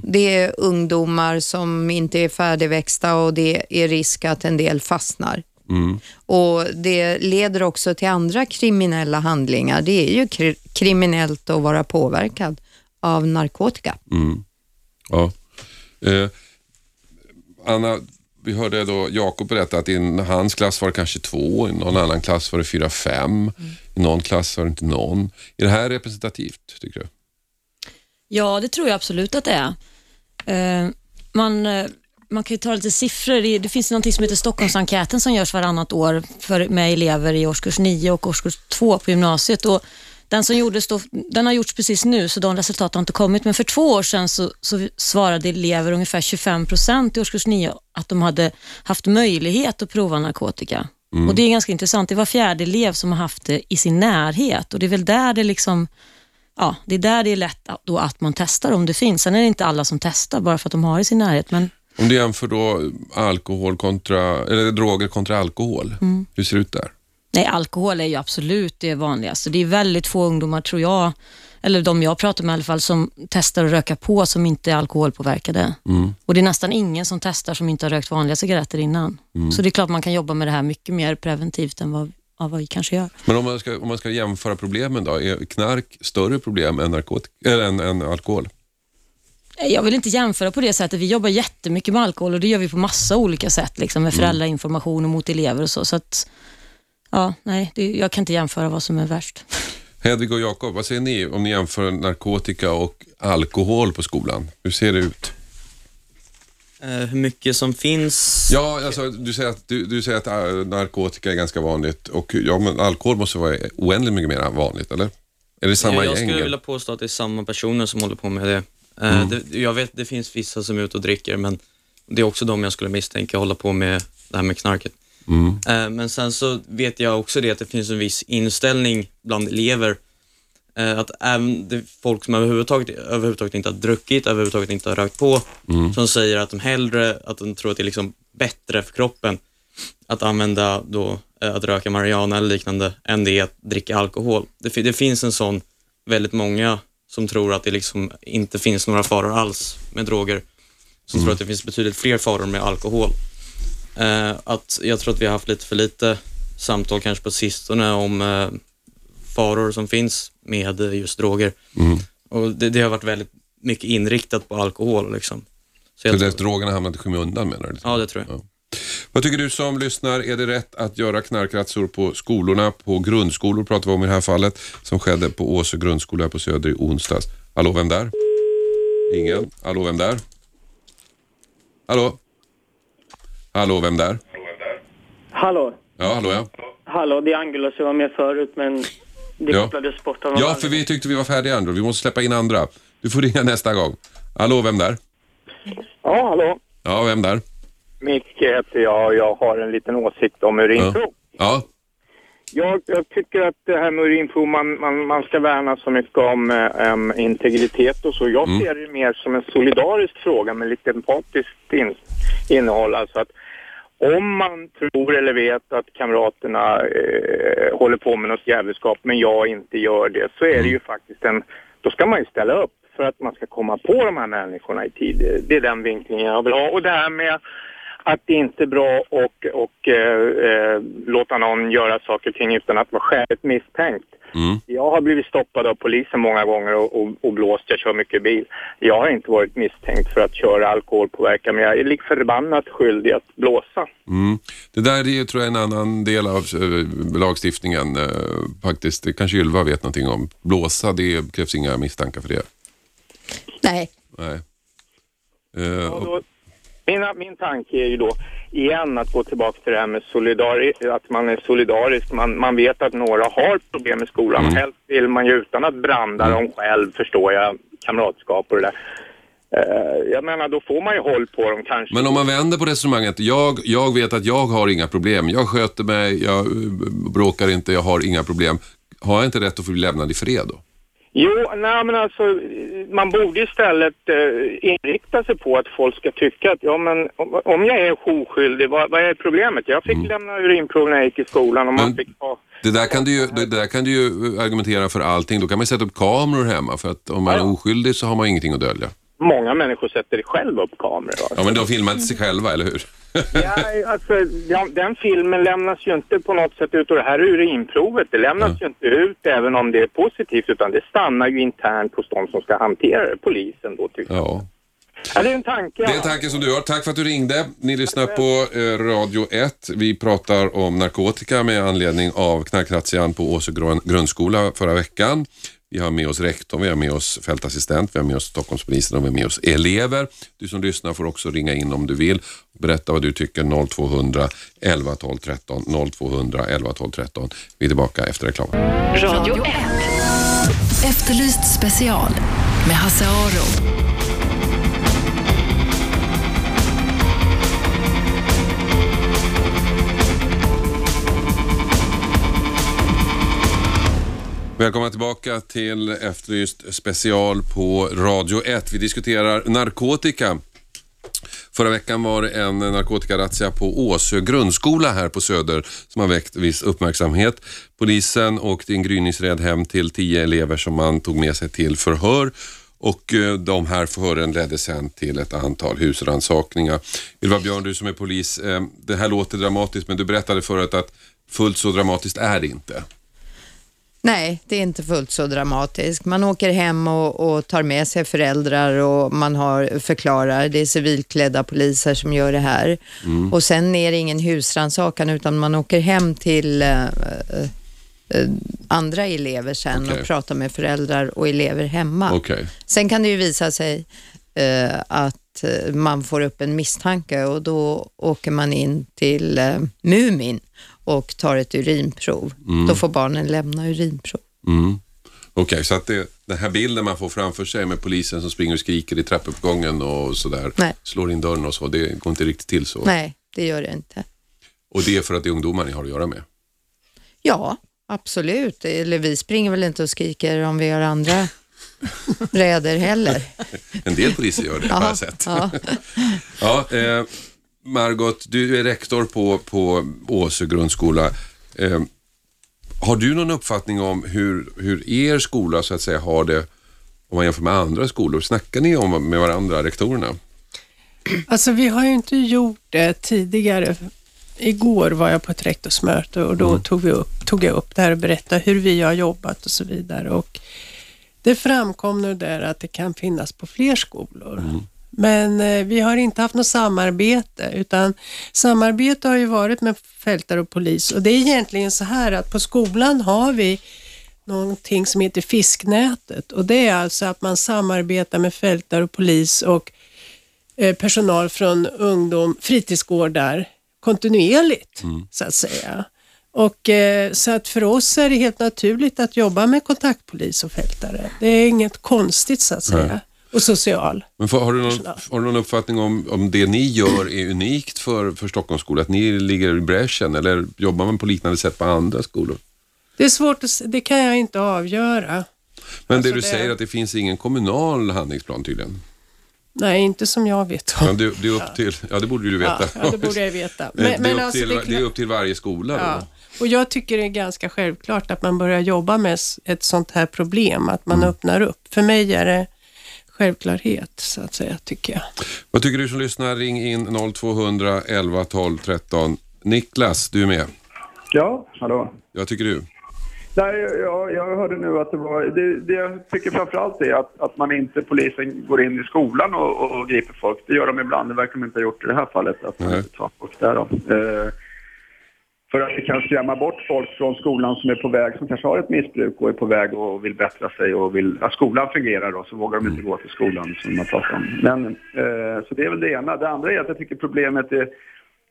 [SPEAKER 4] Det är ungdomar som inte är färdigväxta och det är risk att en del fastnar. Och Det leder också till andra kriminella handlingar. Det är ju kri- kriminellt att vara påverkad av narkotika.
[SPEAKER 1] Mm. Ja. Eh, Anna, vi hörde då Jakob berätta att i hans klass var det kanske två, i någon annan klass var det fyra, fem, i någon klass var det inte någon. Är det här representativt, tycker du?
[SPEAKER 3] Ja, det tror jag absolut att det är. Eh, man, eh, man kan ju ta lite siffror. Det, det finns något som heter Stockholmsenkäten som görs varannat år för, med elever i årskurs 9 och årskurs 2 på gymnasiet. Och den, som gjordes då, den har gjorts precis nu, så de resultaten har inte kommit. Men för två år sedan så, så svarade elever, ungefär 25 procent i årskurs 9, att de hade haft möjlighet att prova narkotika. Och Det är ganska intressant. Det var fjärde elev som har haft det i sin närhet och det är väl där det liksom Ja, det är där det är lätt då att man testar om det finns. Sen är det inte alla som testar bara för att de har det i sin närhet. Men
[SPEAKER 1] Om du jämför då alkohol kontra, eller droger kontra alkohol, hur ser det ut där?
[SPEAKER 3] Nej, alkohol är ju absolut det vanligaste. Det är väldigt få ungdomar, tror jag, eller de jag pratar med i alla fall, som testar att röka på som inte är alkoholpåverkade. Och det är nästan ingen som testar som inte har rökt vanliga cigaretter innan. Så det är klart man kan jobba med det här mycket mer preventivt än vad, vad vi kanske gör.
[SPEAKER 1] Men om man, ska, om man ska jämföra problemen då, är knark större problem än, narkotika, eller än, än alkohol?
[SPEAKER 3] Jag vill inte jämföra på det sättet. Vi jobbar jättemycket med alkohol och det gör vi på massa olika sätt, liksom, med föräldrainformation och mot elever och så. så att, ja, nej, det, jag kan inte jämföra vad som är värst. (laughs)
[SPEAKER 1] Hedvig och Jakob, vad säger ni om ni jämför narkotika och alkohol på skolan? Hur ser det ut?
[SPEAKER 6] Eh, hur mycket som finns?
[SPEAKER 1] Ja, alltså, du säger att, du, du säger att äh, narkotika är ganska vanligt och ja, men alkohol måste vara oändligt mycket mer vanligt, eller? Är det samma
[SPEAKER 6] jag, jag
[SPEAKER 1] gäng?
[SPEAKER 6] skulle vilja påstå att det är samma personer som håller på med det. Eh, det. Jag vet det finns vissa som är ute och dricker, men det är också de jag skulle misstänka hålla på med det här med knarket. Eh, Men sen så vet jag också det att det finns en viss inställning bland elever eh, att även folk som överhuvudtaget, överhuvudtaget inte har druckit, överhuvudtaget inte har rökt på, som säger att de hellre, att de tror att det är liksom bättre för kroppen att använda då, eh, att röka marijuana eller liknande, än det är att dricka alkohol. Det, det finns en sån, väldigt många som tror att det liksom inte finns några faror alls med droger, som tror att det finns betydligt fler faror med alkohol. Eh, att jag tror att vi har haft lite för lite samtal kanske på sistone om eh, faror som finns med just droger. Och det, det har varit väldigt mycket inriktat på alkohol. Liksom. Så jag,
[SPEAKER 1] det drogerna hamnat i skymundan menar du?
[SPEAKER 6] ja, det tror jag.
[SPEAKER 1] Vad tycker du som lyssnar? Är det rätt att göra knarkrazzor på skolorna, på grundskolor pratar vi om i det här fallet, som skedde på Åsö grundskola här på Söder i onsdags? Hallå, vem där? Ingen. Hallå, vem där? Hallå? Hallå, vem där?
[SPEAKER 14] Hallå,
[SPEAKER 1] Ja, hallå ja.
[SPEAKER 14] hallå, det är Angulo som var med förut men det
[SPEAKER 1] Ja.
[SPEAKER 14] kopplades bort av någon
[SPEAKER 1] Ja, för vi tyckte vi var färdiga Andrew. Vi måste släppa in andra. Du får ringa nästa gång. Hallå, vem där?
[SPEAKER 13] Ja, hallå.
[SPEAKER 1] Ja, vem där?
[SPEAKER 13] Micke heter jag och jag har en liten åsikt om urinprov.
[SPEAKER 1] Ja,
[SPEAKER 13] Jag, jag tycker att det här med urinprov, man, man, man ska värna så mycket om eh, em, integritet och så. Jag
[SPEAKER 1] Mm.
[SPEAKER 13] ser det mer som en solidarisk fråga med lite empatiskt in, innehåll. Alltså att om man tror eller vet att kamraterna eh, håller på med något jävelskap men jag inte gör det så är det ju faktiskt en, då ska man ju ställa upp för att man ska komma på de här människorna i tid. Det är den vinklingen jag vill ha. Och det här med att det inte är bra och, och eh, eh, låta någon göra saker och ting utan att vara skäligt misstänkt. Jag har blivit stoppad av polisen många gånger och, och, och blåst. Jag kör mycket bil. Jag har inte varit misstänkt för att köra alkoholpåverkan men jag är lik förbannat skyldig att blåsa.
[SPEAKER 1] Mm. Det där är ju, tror jag en annan del av eh, lagstiftningen eh, faktiskt. Det kanske Ylva vet någonting om. Blåsa, det krävs inga misstankar för det.
[SPEAKER 4] Nej.
[SPEAKER 1] Nej. Eh,
[SPEAKER 13] Och
[SPEAKER 1] och,
[SPEAKER 13] då, mina, min tanke är ju då igen att gå tillbaka till det här med solidari att man är solidarisk. Man, man vet att några har problem med skolan.
[SPEAKER 1] Mm.
[SPEAKER 13] Helst vill man ju utan att branda dem själv, förstår jag, kamratskap och det där. Eh, jag menar, då får man ju håll på dem kanske.
[SPEAKER 1] Men om man vänder på resonemanget. Jag, jag vet att jag har inga problem. Jag sköter mig, jag eh, bråkar inte, jag har inga problem. Har jag inte rätt att få bli lämnad i fred då?
[SPEAKER 13] Jo, nej men alltså man borde istället eh, inrikta sig på att folk ska tycka att ja men om, om jag är oskyldig, vad, vad är problemet? Jag fick lämna urinprov när jag gick i skolan och man fick ha
[SPEAKER 1] Det där, kan du ju, det där kan du ju argumentera för allting. Då kan man sätta upp kameror hemma för att om man är oskyldig så har man ingenting att dölja.
[SPEAKER 13] Många människor sätter själv upp kameror. Alltså.
[SPEAKER 1] Ja, men de filmar inte sig själva, eller hur?
[SPEAKER 13] Ja, alltså, ja, den filmen lämnas ju inte på något sätt ut och det här urinprovet, det lämnas ju inte ut även om det är positivt utan det stannar ju internt hos de som ska hantera det, polisen då tycker jag.
[SPEAKER 1] Ja.
[SPEAKER 13] Ja, det är en tanke.
[SPEAKER 1] Det är en tanke som du har. Tack för att du ringde. Ni lyssnar på eh, Radio 1. Vi pratar om narkotika med anledning av knarkrazzian på Åsö grund- grundskola förra veckan. Vi har med oss rektorn, vi har med oss fältassistent, vi har med oss Stockholmspolisen och vi har med oss elever. Du som lyssnar får också ringa in om du vill. Berätta vad du tycker 0200 11 12 13 0200 11 12 13. Vi är tillbaka efter reklam.
[SPEAKER 5] Radio 1. Efterlyst special med Hasse Aro.
[SPEAKER 1] Välkomna tillbaka till Efterlyst special på Radio 1. Vi diskuterar narkotika. Förra veckan var det en narkotikarazzia på Åsö grundskola här på Söder som har väckt viss uppmärksamhet. Polisen åkte i en gryningsräd hem till tio elever som man tog med sig till förhör och eh, de här förhören ledde sen till ett antal husrannsakningar. Ylva Björn, du som är polis, eh, det här låter dramatiskt men du berättade förut att fullt så dramatiskt är det inte.
[SPEAKER 4] Nej, det är inte fullt så dramatiskt. Man åker hem och, och tar med sig föräldrar och man har, förklarar. Det är civilklädda poliser som gör det här.
[SPEAKER 15] Mm.
[SPEAKER 4] Och sen är det ingen husrannsakan utan man åker hem till eh, eh, andra elever sen
[SPEAKER 1] Okej.
[SPEAKER 4] och pratar med föräldrar och elever hemma.
[SPEAKER 1] Okej.
[SPEAKER 4] Sen kan det ju visa sig eh, att eh, man får upp en misstanke och då åker man in till eh, Mumin och tar ett urinprov.
[SPEAKER 1] Mm.
[SPEAKER 4] Då får barnen lämna urinprov.
[SPEAKER 1] Mm. Okej, så att det, den här bilden man får framför sig med polisen som springer och skriker i trappuppgången och sådär,
[SPEAKER 4] Nej.
[SPEAKER 1] slår in dörren och så, det går inte riktigt till så.
[SPEAKER 4] Nej, det gör det inte.
[SPEAKER 1] Och det är för att det är ungdomar ni har att göra med?
[SPEAKER 4] Ja, absolut. Eller vi springer väl inte och skriker om vi har andra (laughs) räder heller.
[SPEAKER 1] En del poliser gör det, har
[SPEAKER 4] Ja,
[SPEAKER 1] jag sett.
[SPEAKER 4] ja. (laughs)
[SPEAKER 1] ja, eh, Margot, du är rektor på, på Åsö grundskola. Eh, har du någon uppfattning om hur, hur er skola så att säga har det om man jämför med andra skolor? Snackar ni om med varandra, rektorerna?
[SPEAKER 2] Alltså vi har ju inte gjort det tidigare. Igår var jag på ett rektorsmöte och då
[SPEAKER 1] Mm.
[SPEAKER 2] tog, vi upp, tog jag upp det här och berättade hur vi har jobbat och så vidare. Och det framkom nu där att det kan finnas på fler skolor.
[SPEAKER 1] Mm.
[SPEAKER 2] Men eh, vi har inte haft något samarbete, utan samarbete har ju varit med fältare och polis. Och det är egentligen så här att på skolan har vi någonting som heter fisknätet och det är alltså att man samarbetar med fältare och polis och eh, personal från ungdom, fritidsgårdar kontinuerligt så att säga. Och eh, så att för oss är det helt naturligt att jobba med kontaktpolis och fältare. Det är inget konstigt så att säga.
[SPEAKER 1] Nej.
[SPEAKER 2] Och social.
[SPEAKER 1] Men för, har, du någon, har du någon uppfattning om, om det ni gör är unikt för, för Stockholmsskolan? Att ni ligger i bräschen eller jobbar man på liknande sätt på andra skolor?
[SPEAKER 2] Det är svårt att, det kan jag inte avgöra.
[SPEAKER 1] Men
[SPEAKER 2] Alltså
[SPEAKER 1] det du
[SPEAKER 2] det-
[SPEAKER 1] säger att det finns ingen kommunal handlingsplan tydligen?
[SPEAKER 2] Nej, inte som jag vet om.
[SPEAKER 1] Ja, det, det är upp till, ja det borde du veta.
[SPEAKER 2] Ja, ja, det borde jag veta.
[SPEAKER 1] Men, (laughs)
[SPEAKER 2] Men-
[SPEAKER 1] det, är
[SPEAKER 2] men alltså,
[SPEAKER 1] till,
[SPEAKER 2] det är
[SPEAKER 1] upp till varje skola
[SPEAKER 2] Ja. Och jag tycker det är ganska självklart att man börjar jobba med ett sånt här problem, att man öppnar upp. För mig är det självklarhet, så att säga, tycker jag.
[SPEAKER 1] Vad tycker du som lyssnar? Ring in 0200 11 12 13. Niklas, du är med.
[SPEAKER 15] Ja, hallå.
[SPEAKER 1] Vad tycker du?
[SPEAKER 15] Nej, jag, jag hörde nu att det var... Det, det jag tycker framförallt är att, att man inte, polisen går in i skolan och, och, och griper folk. Det gör de ibland, det verkar de inte ha gjort i det här fallet. Att man inte tar folk där då. Eh, för att det kan skrämma bort folk från skolan som är på väg, som kanske har ett missbruk och är på väg och vill bättra sig och vill att skolan fungerar då, så vågar de inte gå till skolan som man pratar om. Men, eh, så det är väl det ena. Det andra är att jag tycker problemet är,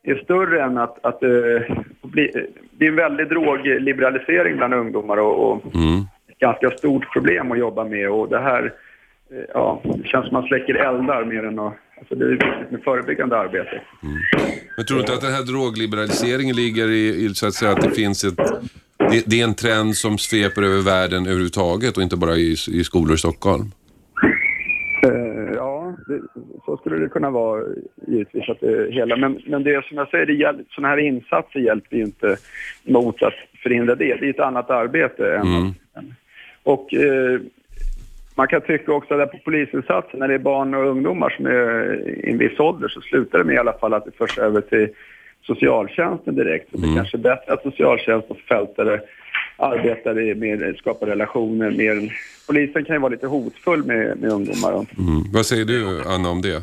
[SPEAKER 15] är större än att, att eh, bli, det är en väldig drogliberalisering bland ungdomar och, och ett ganska stort problem att jobba med och det här eh, ja, det känns som man släcker eldar mer än att... Alltså det är viktigt med förebyggande arbete.
[SPEAKER 1] Men tror du inte att den här drogliberaliseringen ligger i, i så att säga att det finns ett... Det, det är en trend som sveper över världen överhuvudtaget och inte bara i, i skolor i Stockholm?
[SPEAKER 15] Eh, ja, det, så skulle det kunna vara givetvis. Att det hela, men, men det som jag säger, det sådana här insatser hjälper ju inte mot att förhindra det. Det är ett annat arbete. Än
[SPEAKER 1] Mm.
[SPEAKER 15] Och eh, man kan tycka också att på polisinsatser, när det är barn och ungdomar som är i en viss ålder, så slutar det med i alla fall att det förs över till socialtjänsten direkt. Så det är kanske är bättre att socialtjänst och fältare arbetar med skapar relationer mer. Polisen kan ju vara lite hotfull med, med ungdomar. Och,
[SPEAKER 1] Mm. Vad säger du Anna om det?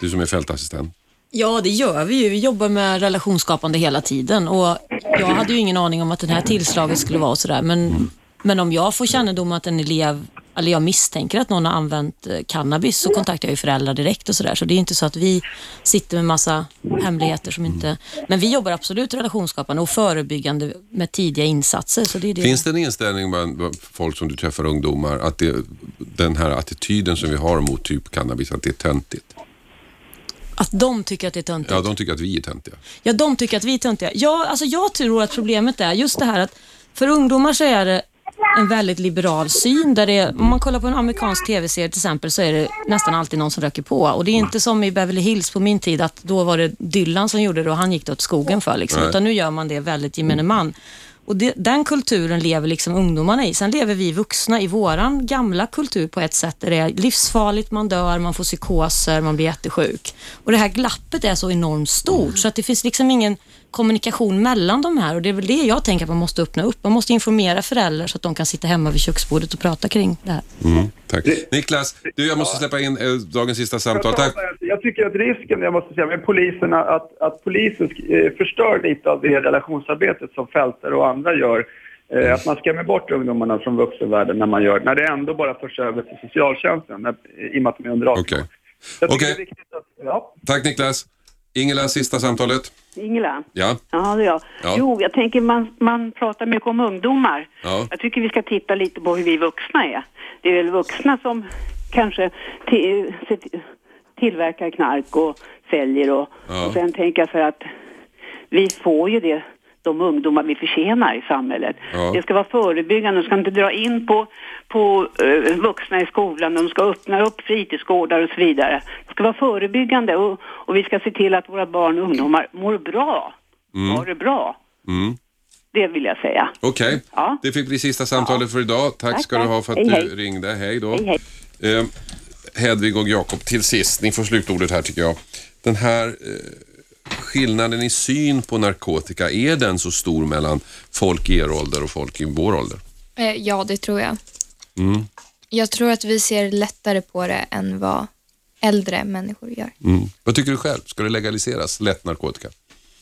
[SPEAKER 1] Du som är fältassistent.
[SPEAKER 3] Ja, det gör vi ju. Vi jobbar med relationsskapande hela tiden och jag hade ju ingen aning om att det här tillslaget skulle vara sådär. Men, men om jag får kännedom att en elev, eller jag misstänker att någon har använt eh, cannabis så kontaktar jag ju föräldrar direkt och sådär. Så det är inte så att vi sitter med massa hemligheter som inte... Men vi jobbar absolut relationsskapande och förebyggande med tidiga insatser. Så det är det.
[SPEAKER 1] Finns det en inställning bland bland folk som du träffar, ungdomar, att det, den här attityden som vi har mot typ cannabis, att det är töntigt?
[SPEAKER 3] Att de tycker att det är töntigt.
[SPEAKER 1] Ja, de tycker att vi är töntiga.
[SPEAKER 3] Ja, de tycker att vi är töntiga. Ja, alltså jag tror att problemet är just det här att för ungdomar så är det en väldigt liberal syn. Där det om man kollar på en amerikansk tv-serie till exempel så är det nästan alltid någon som röker på. Och Det är inte som i Beverly Hills på min tid att då var det Dylan som gjorde det och han gick det åt skogen för. Liksom. Utan nu gör man det väldigt gemene man. Och det, den kulturen lever liksom ungdomarna i. Sen lever vi vuxna i våran gamla kultur på ett sätt där det är livsfarligt, man dör, man får psykoser, man blir jättesjuk. Och det här glappet är så enormt stort så att det finns liksom ingen kommunikation mellan de här och det är väl det jag tänker att man måste öppna upp. Man måste informera föräldrar så att de kan sitta hemma vid köksbordet och prata kring det här.
[SPEAKER 1] Mm, tack. Niklas, du, jag måste släppa in eh, dagens sista samtal. Tack.
[SPEAKER 15] Jag tycker att risken, jag måste säga, med polisen, att, att polisen eh, förstör lite av det relationsarbetet som fältare och andra gör. Eh, att man skrämmer bort ungdomarna från vuxenvärlden när man gör, när det ändå bara förs över till socialtjänsten, när, i och med att de är under 18
[SPEAKER 1] Okej.
[SPEAKER 15] Är viktigt att, ja.
[SPEAKER 1] Tack Niklas. Ingela, sista samtalet.
[SPEAKER 16] Ingela?
[SPEAKER 1] Ja.
[SPEAKER 16] Ja, det är jag.
[SPEAKER 1] Ja.
[SPEAKER 16] Jo, jag tänker man, man pratar mycket om ungdomar.
[SPEAKER 1] Ja.
[SPEAKER 16] Jag tycker vi ska titta lite på hur vi vuxna är. Det är väl vuxna som kanske tillverkar knark och säljer och,
[SPEAKER 17] Ja.
[SPEAKER 16] och sen tänker jag för att vi får ju det de ungdomar vi förtjänar i samhället.
[SPEAKER 17] Ja.
[SPEAKER 16] Det ska vara förebyggande, de ska inte dra in på, på eh, vuxna i skolan, de ska öppna upp fritidsgårdar och så vidare. Det ska vara förebyggande och, och vi ska se till att våra barn och ungdomar mår bra.
[SPEAKER 1] Mm.
[SPEAKER 16] Har det bra.
[SPEAKER 1] Mm.
[SPEAKER 16] Det vill jag säga.
[SPEAKER 1] Okej, det fick bli sista samtalet för idag. Tack
[SPEAKER 16] Tack,
[SPEAKER 1] ska du
[SPEAKER 16] tack.
[SPEAKER 1] ha för att
[SPEAKER 16] Hej,
[SPEAKER 1] du
[SPEAKER 16] hej.
[SPEAKER 1] ringde. Hej då.
[SPEAKER 16] Hej, hej.
[SPEAKER 1] Eh, Hedvig och Jakob, till sist, ni får slutordet här tycker jag. Den här eh, skillnaden i syn på narkotika, är den så stor mellan folk i er ålder och folk i vår ålder?
[SPEAKER 7] Eh, ja, det tror jag.
[SPEAKER 1] Mm.
[SPEAKER 7] Jag tror att vi ser lättare på det än vad äldre människor gör.
[SPEAKER 1] Mm. Vad tycker du själv? Ska det legaliseras, lätt narkotika?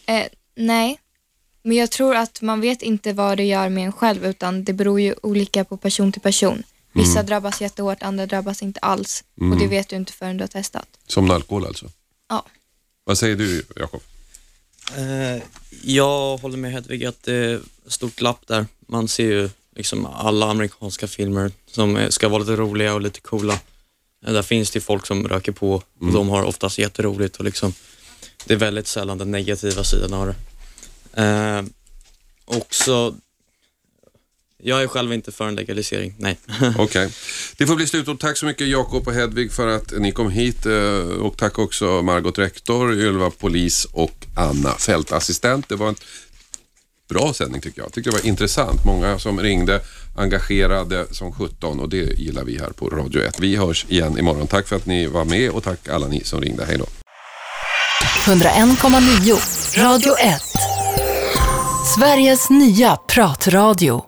[SPEAKER 7] Eh, nej, men jag tror att man vet inte vad det gör med en själv utan det beror ju olika på person till person. Vissa
[SPEAKER 1] Mm.
[SPEAKER 7] drabbas jättehårt, andra drabbas inte alls.
[SPEAKER 1] Mm.
[SPEAKER 7] Och det vet du inte förrän du har testat.
[SPEAKER 1] Som alkohol alltså?
[SPEAKER 7] Ja.
[SPEAKER 1] Vad säger du Jakob?
[SPEAKER 6] Eh, jag håller med Hedvig att det är stort glapp där. Man ser ju liksom alla amerikanska filmer som ska vara lite roliga och lite coola. Eh, där finns det folk som röker på och
[SPEAKER 1] Mm.
[SPEAKER 6] de har oftast jätteroligt och liksom det är väldigt sällan den negativa sidan av det. Eh, också, jag är själv inte för en legalisering, nej. (laughs)
[SPEAKER 1] Okej. Det får bli slutord. Tack så mycket Jakob och Hedvig för att ni kom hit eh, och tack också Margot rektor, Ylva polis och Anna fältassistent. Det var en bra sändning tycker jag. tycker det var intressant. Många som ringde, engagerade som 17 och det gillar vi här på Radio 1. Vi hörs igen imorgon. Tack för att ni var med och tack alla ni som ringde. Hej då.
[SPEAKER 5] 101,9 Radio 1. Sveriges nya pratradio.